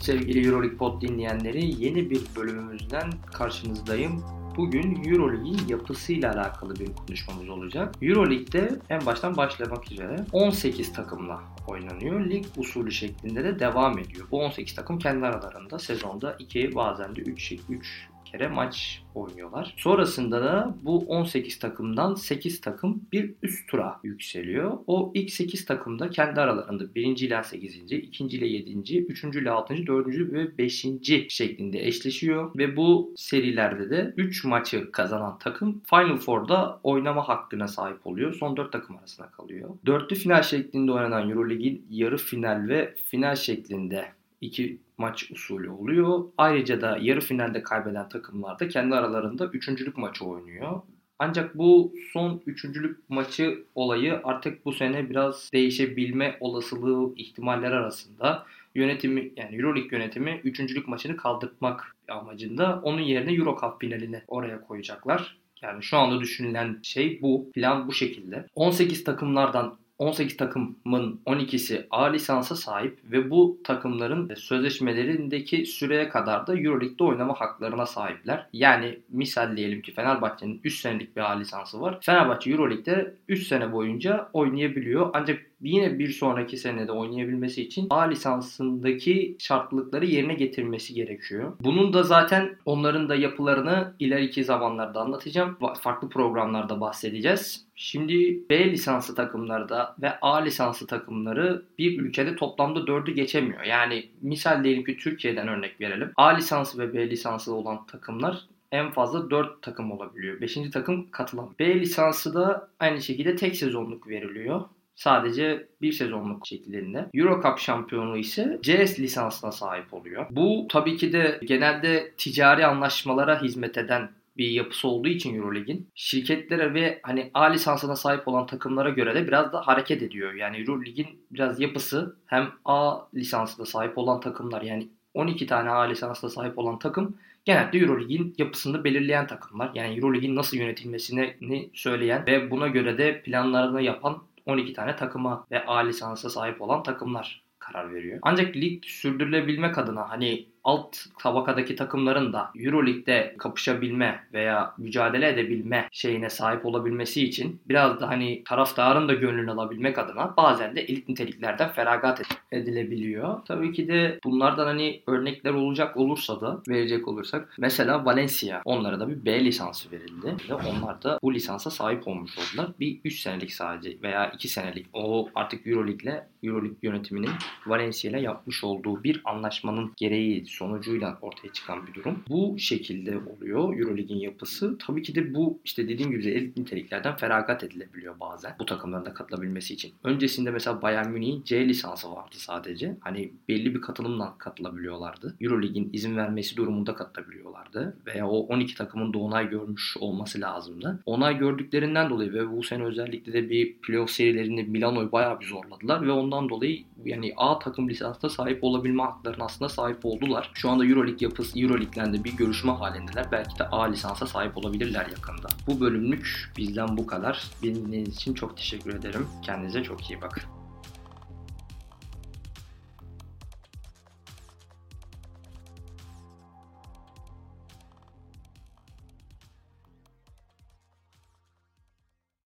Sevgili Euroleague Pod dinleyenleri yeni bir bölümümüzden karşınızdayım. Bugün Euroleague'in yapısıyla alakalı bir konuşmamız olacak. Euroleague'de en baştan başlamak üzere 18 takımla oynanıyor. Lig usulü şeklinde de devam ediyor. Bu 18 takım kendi aralarında sezonda 2 bazen de 3 3 kere maç oynuyorlar. Sonrasında da bu 18 takımdan 8 takım bir üst tura yükseliyor. O ilk 8 takımda kendi aralarında 1. ile 8. 2. ile 7. 3. ile 6. 4. ve 5. şeklinde eşleşiyor. Ve bu serilerde de 3 maçı kazanan takım Final Four'da oynama hakkına sahip oluyor. Son 4 takım arasında kalıyor. Dörtlü final şeklinde oynanan Euroleague'in yarı final ve final şeklinde iki maç usulü oluyor. Ayrıca da yarı finalde kaybeden takımlar da kendi aralarında üçüncülük maçı oynuyor. Ancak bu son üçüncülük maçı olayı artık bu sene biraz değişebilme olasılığı ihtimaller arasında. Yönetimi yani Euroleague yönetimi üçüncülük maçını kaldırmak amacında onun yerine Euro Cup finalini oraya koyacaklar. Yani şu anda düşünülen şey bu. Plan bu şekilde. 18 takımlardan 18 takımın 12'si A lisansa sahip ve bu takımların sözleşmelerindeki süreye kadar da Euroleague'de oynama haklarına sahipler. Yani misal diyelim ki Fenerbahçe'nin 3 senelik bir A lisansı var. Fenerbahçe Euroleague'de 3 sene boyunca oynayabiliyor. Ancak yine bir sonraki senede oynayabilmesi için A lisansındaki şartlılıkları yerine getirmesi gerekiyor. Bunun da zaten onların da yapılarını ileriki zamanlarda anlatacağım. Farklı programlarda bahsedeceğiz. Şimdi B lisansı takımlarda ve A lisansı takımları bir ülkede toplamda 4'ü geçemiyor. Yani misal diyelim ki Türkiye'den örnek verelim. A lisansı ve B lisansı olan takımlar en fazla 4 takım olabiliyor. 5. takım katılamıyor. B lisansı da aynı şekilde tek sezonluk veriliyor. Sadece bir sezonluk şeklinde. Euro Cup şampiyonu ise CS lisansına sahip oluyor. Bu tabii ki de genelde ticari anlaşmalara hizmet eden bir yapısı olduğu için Euroleague'in şirketlere ve hani A lisansına sahip olan takımlara göre de biraz da hareket ediyor. Yani Euroleague'in biraz yapısı hem A lisansına sahip olan takımlar yani 12 tane A lisansına sahip olan takım genelde Euroleague'in yapısını belirleyen takımlar. Yani Euroleague'in nasıl yönetilmesini söyleyen ve buna göre de planlarını yapan 12 tane takıma ve A lisansa sahip olan takımlar karar veriyor. Ancak lig sürdürülebilmek adına hani alt tabakadaki takımların da Euroleague'de kapışabilme veya mücadele edebilme şeyine sahip olabilmesi için biraz da hani taraftarın da gönlünü alabilmek adına bazen de elit niteliklerden feragat edilebiliyor. Tabii ki de bunlardan hani örnekler olacak olursa da verecek olursak mesela Valencia onlara da bir B lisansı verildi ve onlar da bu lisansa sahip olmuş oldular. Bir 3 senelik sadece veya 2 senelik o artık Euroleague'le Euroleague yönetiminin Valencia ile yapmış olduğu bir anlaşmanın gereği sonucuyla ortaya çıkan bir durum. Bu şekilde oluyor Euroleague'in yapısı. Tabii ki de bu işte dediğim gibi elit niteliklerden feragat edilebiliyor bazen bu takımların da katılabilmesi için. Öncesinde mesela Bayern Münih'in C lisansı vardı sadece. Hani belli bir katılımla katılabiliyorlardı. Euroleague'in izin vermesi durumunda katılabiliyorlardı. Veya o 12 takımın da onay görmüş olması lazımdı. Onay gördüklerinden dolayı ve bu sene özellikle de bir playoff serilerinde Milano'yu bayağı bir zorladılar ve ondan dolayı yani A takım lisansına sahip olabilme haklarına aslında sahip oldular. Şu anda Euroleague yapısı Euroleague'den de bir görüşme halindeler. Belki de A lisansa sahip olabilirler yakında. Bu bölümlük bizden bu kadar. Dinlediğiniz için çok teşekkür ederim. Kendinize çok iyi bakın.